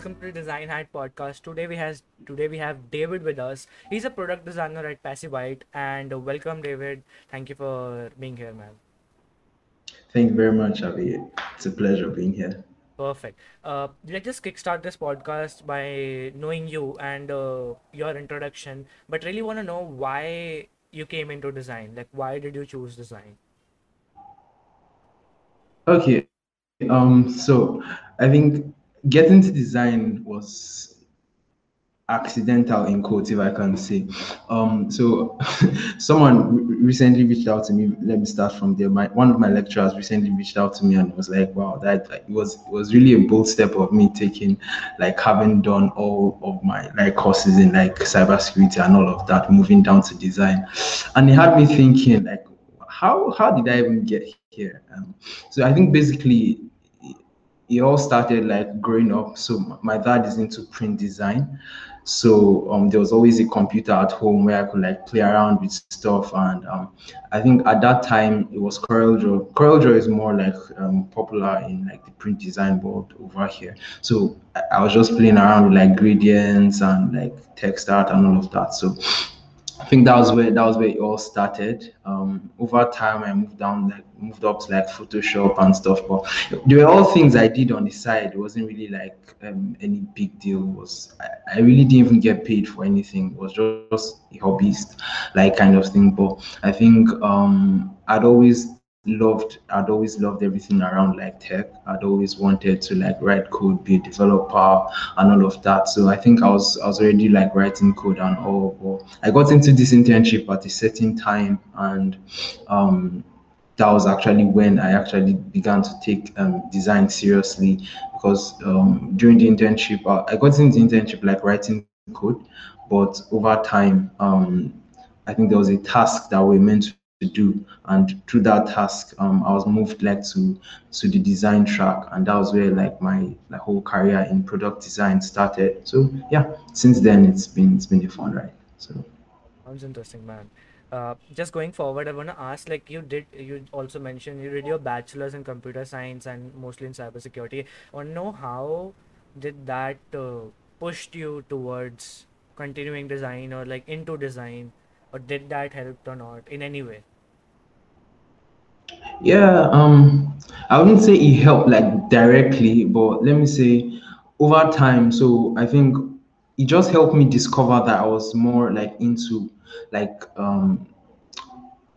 welcome to the Design Hat podcast. Today we has today we have David with us. He's a product designer at Passive White, and welcome, David. Thank you for being here, man. Thank you very much, Avi. It's a pleasure being here. Perfect. Uh, let's just kickstart this podcast by knowing you and uh, your introduction. But really want to know why you came into design. Like, why did you choose design? Okay. Um, so I think getting to design was accidental in quotes if i can say. Um so someone re- recently reached out to me let me start from there. My one of my lecturers recently reached out to me and was like wow that like, it was it was really a bold step of me taking like having done all of my like courses in like cybersecurity and all of that moving down to design. And it had me thinking like how how did i even get here? Um, so i think basically it all started like growing up. So my dad is into print design. So um, there was always a computer at home where I could like play around with stuff. And um, I think at that time it was CorelDRAW. CorelDRAW is more like um, popular in like the print design world over here. So I, I was just playing around with like gradients and like text art and all of that. So I think that was where that was where it all started. Um, over time, I moved down, like moved up to like Photoshop and stuff. But they were all things I did on the side. It wasn't really like um, any big deal. It was I, I, really didn't even get paid for anything. It was just a hobbyist like kind of thing. But I think um, I'd always loved i'd always loved everything around like tech. I'd always wanted to like write code be a developer and all of that. So i think i was i was already like writing code and all but i got into this internship at a certain time and um that was actually when i actually began to take um, design seriously because um, during the internship uh, i got into the internship like writing code but over time um, i think there was a task that we meant to do. And through that task um, i was moved like to to the design track. And that was where like my like whole career in product design started. So yeah since then it's been it's been a fun ride. So. Sounds interesting man. Uh, just going forward i want to ask like you did you also mentioned you did your bachelor's in computer science and mostly in cybersecurity. I want to know how did that uh, pushed you towards continuing design or like into design? Or did that help or not in any way yeah, um, I wouldn't say it helped like directly, but let me say over time. So I think it just helped me discover that I was more like into like um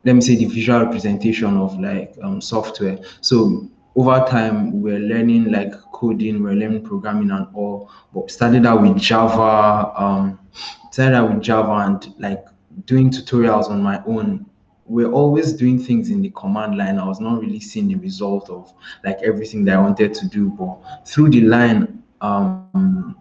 let me say the visual representation of like um software. So over time we're learning like coding, we're learning programming and all, but started out with Java, um started out with Java and like doing tutorials on my own we're always doing things in the command line. I was not really seeing the result of like everything that I wanted to do, but through the line, um,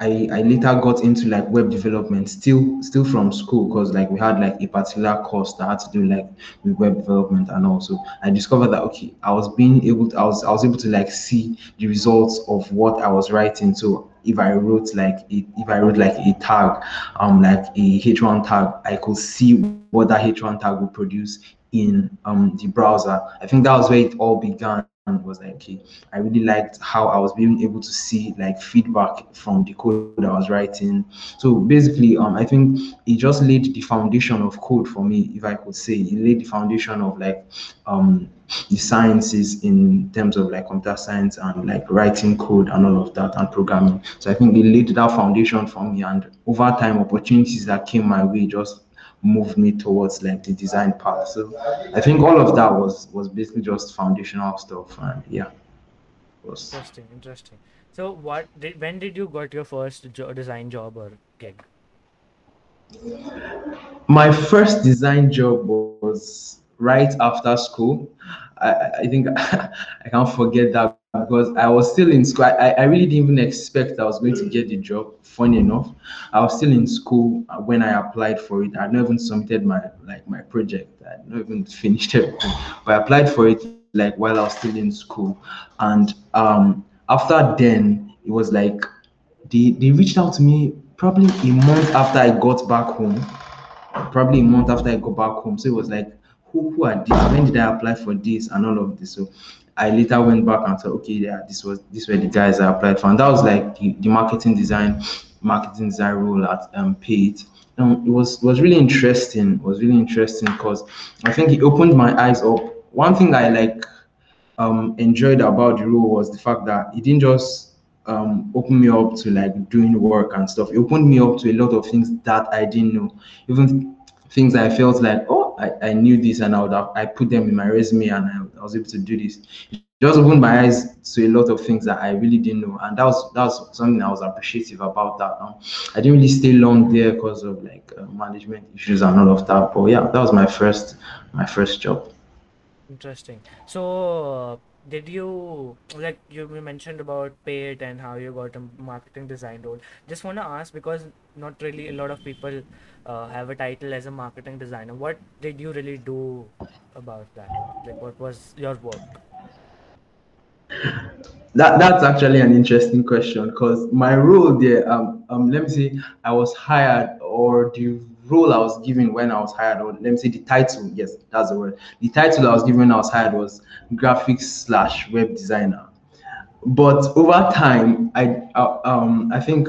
I, I later got into like web development still still from school because like we had like a particular course that had to do like with web development and also I discovered that okay I was being able to I was I was able to like see the results of what I was writing so if I wrote like a, if I wrote like a tag um like a h1 tag I could see what that h1 tag would produce in um the browser. I think that was where it all began was like, I really liked how I was being able to see like feedback from the code that I was writing. So basically, um, I think it just laid the foundation of code for me, if I could say. It laid the foundation of like um the sciences in terms of like computer science and like writing code and all of that and programming. So I think it laid that foundation for me and over time opportunities that came my way just moved me towards like the design path. So I think all of that was was basically just foundational stuff, and yeah. Was... Interesting, interesting. So what did when did you got your first jo- design job or gig? My first design job was right after school. I, I think I can't forget that because I was still in school. I, I really didn't even expect I was going to get the job. Funny enough, I was still in school when I applied for it. I not even submitted my like my project. I not even finished everything, but I applied for it like while I was still in school. And um, after then, it was like they they reached out to me probably a month after I got back home. Probably a month after I got back home. So it was like who, who are these? When did I apply for this and all of this? So I later went back and said, okay, yeah, this was this were the guys I applied for, and that was like the, the marketing design, marketing design role at um, Paid. Um, it was was really interesting. It was really interesting because I think it opened my eyes up. One thing I like um, enjoyed about the role was the fact that it didn't just um, open me up to like doing work and stuff. It opened me up to a lot of things that I didn't know, even things I felt like, oh, I, I knew this and I would have, I put them in my resume and I, I was able to do this. It just opened my eyes to a lot of things that I really didn't know, and that was that was something I was appreciative about. That um, I didn't really stay long there because of like uh, management issues and all of that. But yeah, that was my first my first job. Interesting. So, uh, did you like you mentioned about Paid and how you got a marketing design role? Just want to ask because not really a lot of people uh, have a title as a marketing designer. What did you really do about that? Like, what was your work? That that's actually an interesting question because my role there, um, um, let me say, I was hired or the role I was given when I was hired, or let me say the title, yes, that's the word. The title I was given when I was hired was graphics slash web designer. But over time, I uh, um I think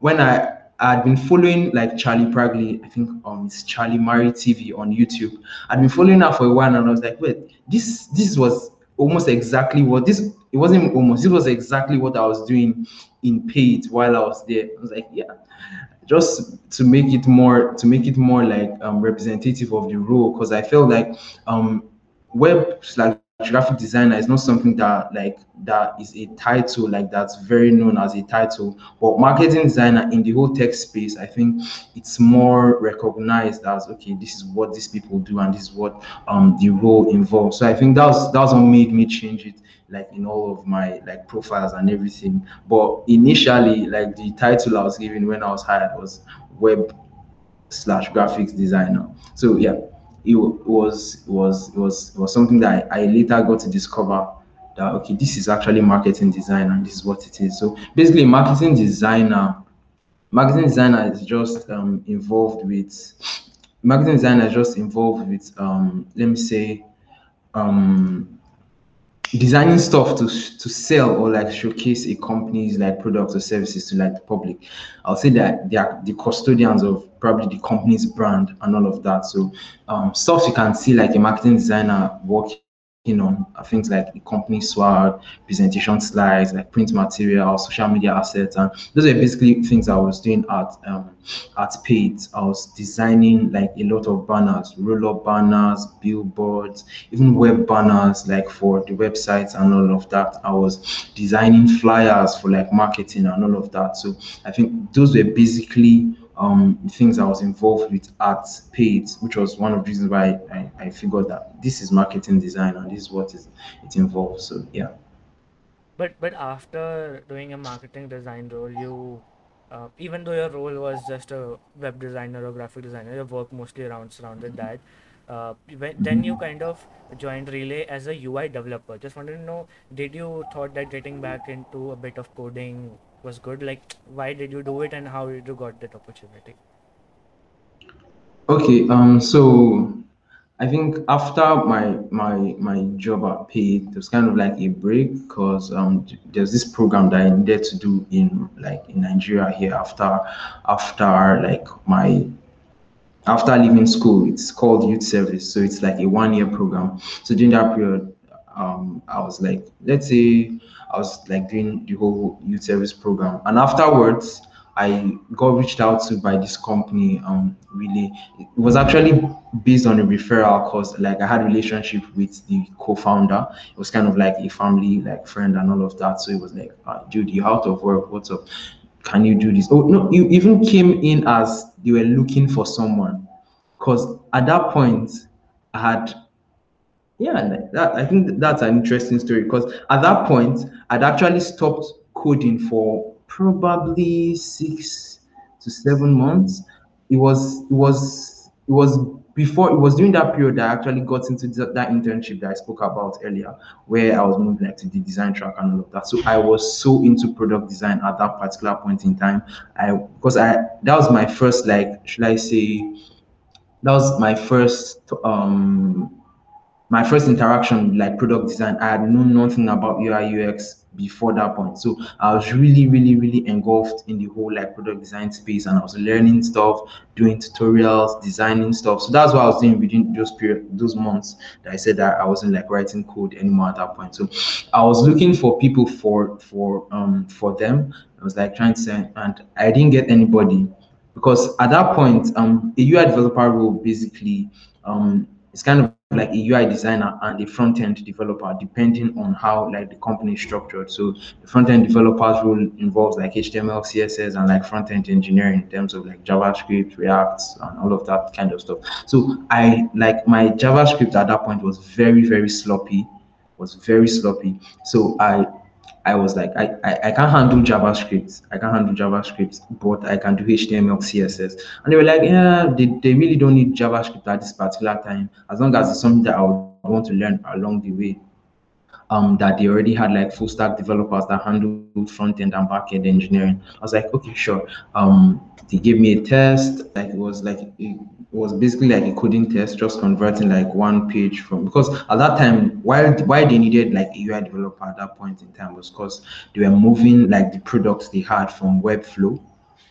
when I I had been following like Charli Prangley, I think um it's Charli Marie TV on YouTube. I'd been following her for a while and I was like, wait, this this was almost exactly what this it wasn't almost this was exactly what I was doing in paid while I was there. I was like, yeah, just to make it more to make it more like um, representative of the role because I felt like um, web like graphic designer is not something that like that is a title like that's very known as a title. But marketing designer in the whole tech space i think it's more recognized as okay this is what these people do and this is what um the role involves. So i think that's that's what made me change it like in all of my like profiles and everything. But initially like the title i was given when i was hired was web slash graphics designer. So yeah it was it was it was it was something that I, I later got to discover that okay this is actually marketing design and this is what it is. So basically marketing designer marketing designer is just um, involved with marketing designer is just involved with um, let me say um, designing stuff to to sell or like showcase a company's like products or services to like the public. I'll say that they are the custodians of probably the company's brand and all of that so um, stuff you can see like a marketing designer working you know, things like the company swag, presentation slides, like print material, social media assets, and those are basically things I was doing at um, at Paid. I was designing like a lot of banners, roll-up banners, billboards, even web banners, like for the websites and all of that. I was designing flyers for like marketing and all of that. So I think those were basically um, things I was involved with at Paid, which was one of the reasons why I, I figured that this is marketing design and this is what is it involves. So yeah. But but after doing a marketing design role, you uh, even though your role was just a web designer or graphic designer, your work mostly around surrounded that. Uh, then you kind of joined Relay as a UI developer. Just wanted to know, did you thought that getting back into a bit of coding was good. Like why did you do it and how did you got that opportunity? Okay um so i think after my my my job at paid it was kind of like a break because um there's this program that i needed to do in like in nigeria here after after like my after leaving school. It's called youth service. So it's like a one year program. So during that period um i was like let's say I was like doing the whole youth service program. And afterwards, I got reached out to by this company. Um, really, it was actually based on a referral because like I had a relationship with the co-founder. It was kind of like a family, like friend, and all of that. So it was like, uh, dude, you out of work? What's up? Can you do this? Oh no, you even came in as they were looking for someone, because at that point I had yeah, that, I think that's an interesting story because at that point, I'd actually stopped coding for probably six to seven months. It was it was it was before it was during that period that I actually got into that, internship that I spoke about earlier, where I was moving like to the design track and all of that. So I was so into product design at that particular point in time. I because I that was my first like should I say that was my first um my first interaction with like product design, I had known nothing about UI UX before that point. So I was really, really, really engulfed in the whole like product design space and I was learning stuff, doing tutorials, designing stuff. So that's what I was doing within those period those months that I said that I wasn't like writing code anymore at that point. So I was looking for people for for um for them. I was like trying to say and I didn't get anybody because at that point um a UI developer role basically um it's kind of like a UI designer and a front end developer, depending on how like the company is structured. So the front end developer's role involves like HTML, CSS, and like front end engineering in terms of like JavaScript, React, and all of that kind of stuff. So I like my JavaScript at that point was very very sloppy, was very sloppy. So I I was like, I, I, I can't handle JavaScript. I can't handle JavaScript, but I can do HTML, CSS. And they were like, yeah, they, they really don't need JavaScript at this particular time, as long as it's something that I would want to learn along the way. Um, that they already had like full stack developers that handled front end and back end engineering. I was like, okay, sure. Um, they gave me a test. Like it was like it was basically like a coding test, just converting like one page from because at that time, why why they needed like a UI developer at that point in time was because they were moving like the products they had from Webflow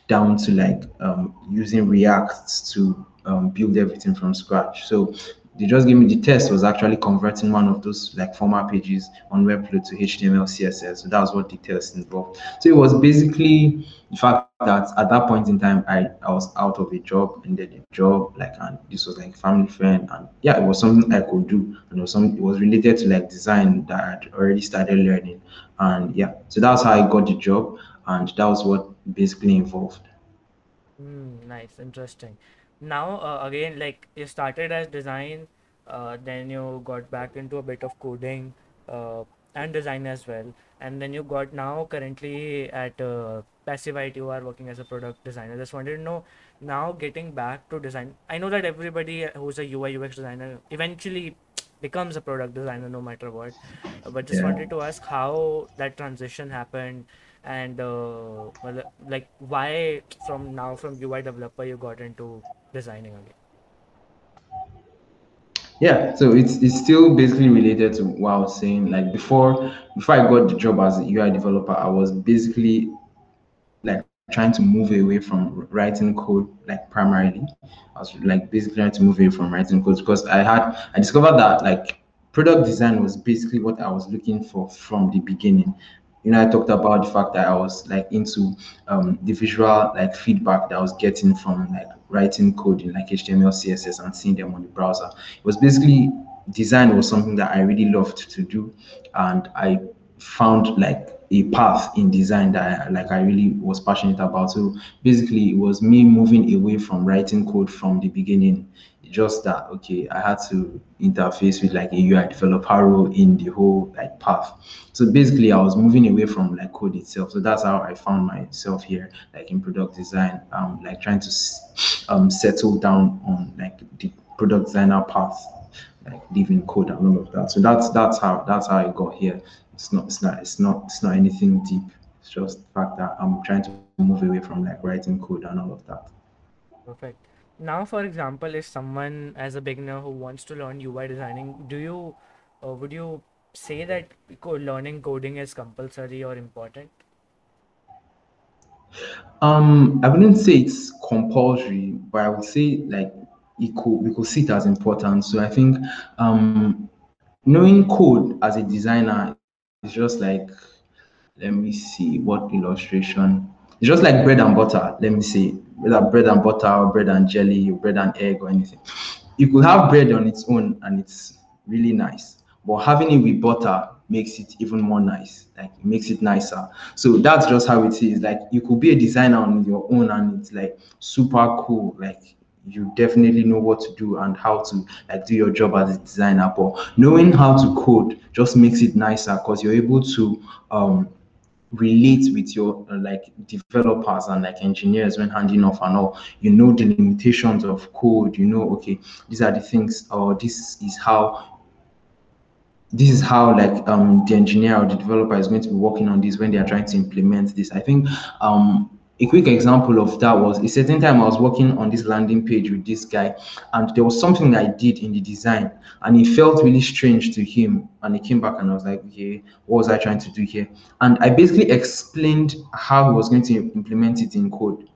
down to like um, using React to um, build everything from scratch. So they just gave me the test was actually converting one of those like former pages on Webflow to HTML, CSS. So that was what the test involved. So it was basically the fact that at that point in time I, I was out of a job and then a job like and this was like family friend and yeah it was something I could do and it was some it was related to like design that I'd already started learning and yeah so that's how I got the job and that was what basically involved. Mm, nice, interesting. Now, uh, again, like you started as design, uh, then you got back into a bit of coding, uh, and design as well, and then you got now currently at uh, Passivite, you are working as a product designer. Just wanted to know now getting back to design. I know that everybody who's a UI UX designer eventually becomes a product designer no matter what, but just Yeah. wanted to ask how that transition happened and uh, like why from now from UI developer you got into designing again. Yeah, so it's it's still basically related to what I was saying. Like before before I got the job as a UI developer, I was basically like trying to move away from writing code like primarily. I was like basically trying to move away from writing code because I had I discovered that like product design was basically what I was looking for from the beginning. You know, I talked about the fact that I was like into um, the visual like feedback that I was getting from like writing code in like HTML, CSS, and seeing them on the browser. It was basically design was something that I really loved to do, and I found like a path in design that I, like I really was passionate about. So basically, it was me moving away from writing code from the beginning. Just that okay, I had to interface with like a UI developer role in the whole like path. So basically, I was moving away from like code itself. So that's how I found myself here, like in product design, um, like trying to um settle down on like the product designer path like leaving code and all of that. So that's that's how that's how I got here. It's not it's not it's not it's not anything deep. It's just the fact that I'm trying to move away from like writing code and all of that. Perfect. Now, for example, if someone as a beginner who wants to learn UI designing, do you uh, would you say that learning coding is compulsory or important? Um, I wouldn't say it's compulsory, but I would say like it could we could see it as important. So I think um knowing code as a designer is just like let me see what illustration. It's just like bread and butter. Let me see whether bread and butter or bread and jelly or bread and egg or anything. You could have bread on its own and it's really nice, but having it with butter makes it even more nice. Like it makes it nicer. So that's just how it is. Like you could be a designer on your own and it's like super cool. Like you definitely know what to do and how to like do your job as a designer. But knowing how to code just makes it nicer because you're able to um relate with your uh, like developers and like engineers when handing off and all. You know the limitations of code. You know okay these are the things or this is how this is how like um the engineer or the developer is going to be working on this when they are trying to implement this. I think um a quick example of that was a certain time I was working on this landing page with this guy, and there was something I did in the design, and it felt really strange to him. And he came back and I was like, okay, what was I trying to do here? And I basically explained how he was going to implement it in code.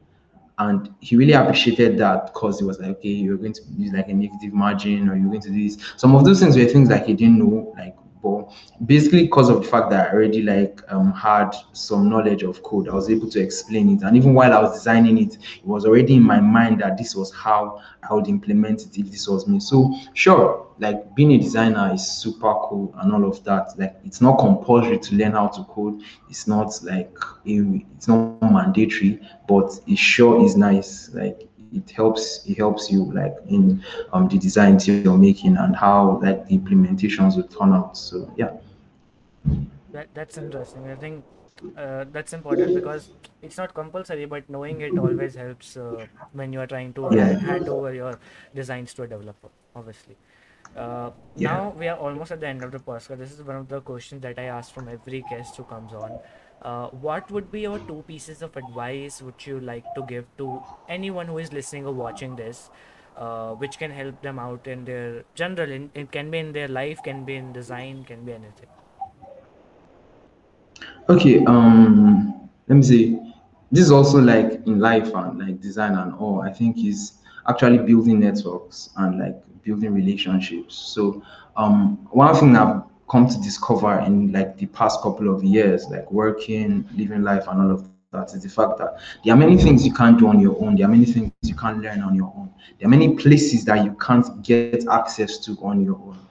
And he really appreciated that because he was like, okay, you're going to use like a negative margin or you're going to do this. Some of those things were things like he didn't know, like but basically because of the fact that I already like um, had some knowledge of code, I was able to explain it. And even while I was designing it, it was already in my mind that this was how I would implement it if this was me. So sure, like being a designer is super cool and all of that. Like it's not compulsory to learn how to code. It's not like it's not mandatory, but it sure is nice. Like it helps it helps you like in um, the designs you're making and how like the implementations will turn out. So yeah. That that's interesting. I think uh, that's important because it's not compulsory, but knowing it always helps uh, when you are trying to Yeah. hand, over your designs to a developer. Obviously. Uh, Yeah. now we are almost at the end of the podcast. This is one of the questions that I ask from every guest who comes on. Uh, what would be your two pieces of advice would you like to give to anyone who is listening or watching this, uh, which can help them out in their general? In, it can be in their life, can be in design, can be anything. Okay, um, let me see. This is also like in life and like design and all. I think is actually building networks and like building relationships. So, um, one thing I've come to discover in like the past couple of years, like working, living life, and all of that, is the fact that there are many things you can't do on your own. There are many things you can't learn on your own. There are many places that you can't get access to on your own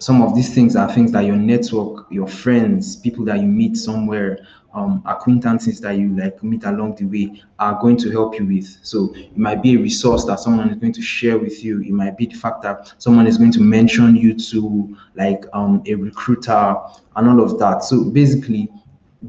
some of these things are things that your network, your friends, people that you meet somewhere, um, acquaintances that you like meet along the way are going to help you with. So it might be a resource that someone is going to share with you. It might be the fact that someone is going to mention you to like um, a recruiter and all of that. So basically,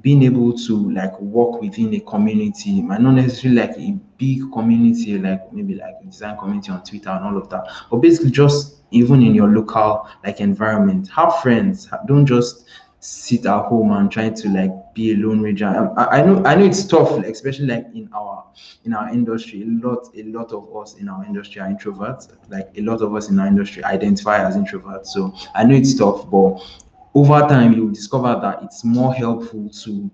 being able to like work within a community might not necessarily like a big community like maybe like a design community on twitter and all of that but basically just even in your local like environment. Have friends. Don't just sit at home and trying to like be a lone ranger. Um, I, I know i know it's tough like, especially like in our in our industry. A lot a lot of us in our industry are introverts. Like a lot of us in our industry identify as introverts. So i know it's tough but over time you discover that it's more helpful to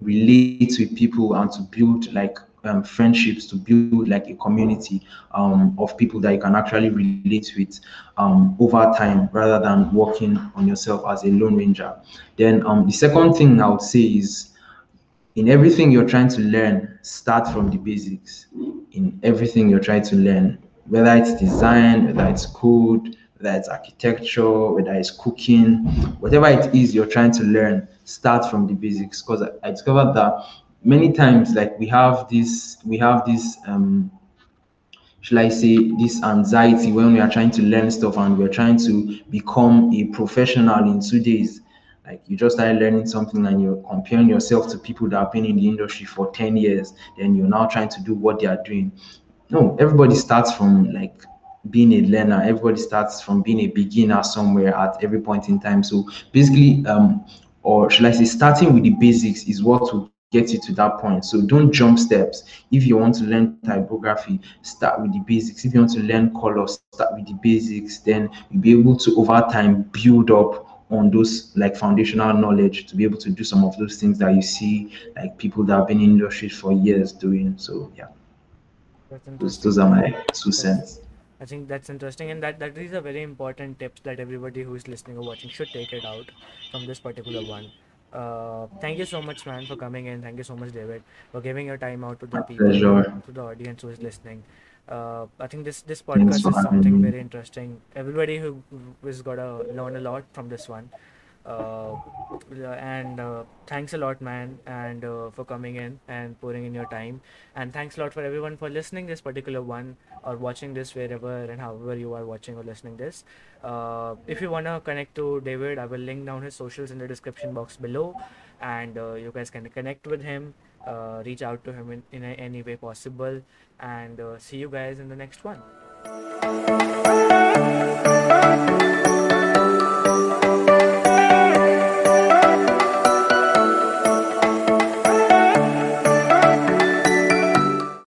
relate with people and to build like um, friendships to build like a community um, of people that you can actually relate with um, over time rather than working on yourself as a lone ranger then um, the second thing i would say is in everything you're trying to learn, start from the basics. In everything you're trying to learn, whether it's design, whether it's code, whether it's architecture, whether it's cooking, whatever it is you're trying to learn, start from the basics. Because I, I discovered that many times, like we have this, we have this um should I say, this anxiety when we are trying to learn stuff and we're trying to become a professional in two days. Like you just started learning something and you're comparing yourself to people that have been in the industry for 10 years, then you're now trying to do what they are doing. No, everybody starts from like being a learner, everybody starts from being a beginner somewhere at every point in time. So basically, um, or should I say, starting with the basics is what will get you to that point. So don't jump steps. If you want to learn typography, start with the basics. If you want to learn colors, start with the basics. Then you'll be able to over time build up on those like foundational knowledge to be able to do some of those things that you see like people that have been in industry for years doing. So yeah, those, those are my two cents. I think that's interesting, and that that is a very important tips that everybody who is listening or watching should take it out from this particular one. Uh, thank you so much, man, for coming in. Thank you so much, David, for giving your time out to the people, to the audience who is listening. Uh, I think this this podcast is something me. very interesting. Everybody who who is gonna learn a lot from this one. Uh, and uh, thanks a lot, man, and uh, for coming in and pouring in your time. And thanks a lot for everyone for listening this particular one or watching this wherever and however you are watching or listening this. If you wanna connect to David, I will link down his socials in the description box below, and you guys can connect with him, uh, reach out to him in, in a- any way possible, and uh, see you guys in the next one.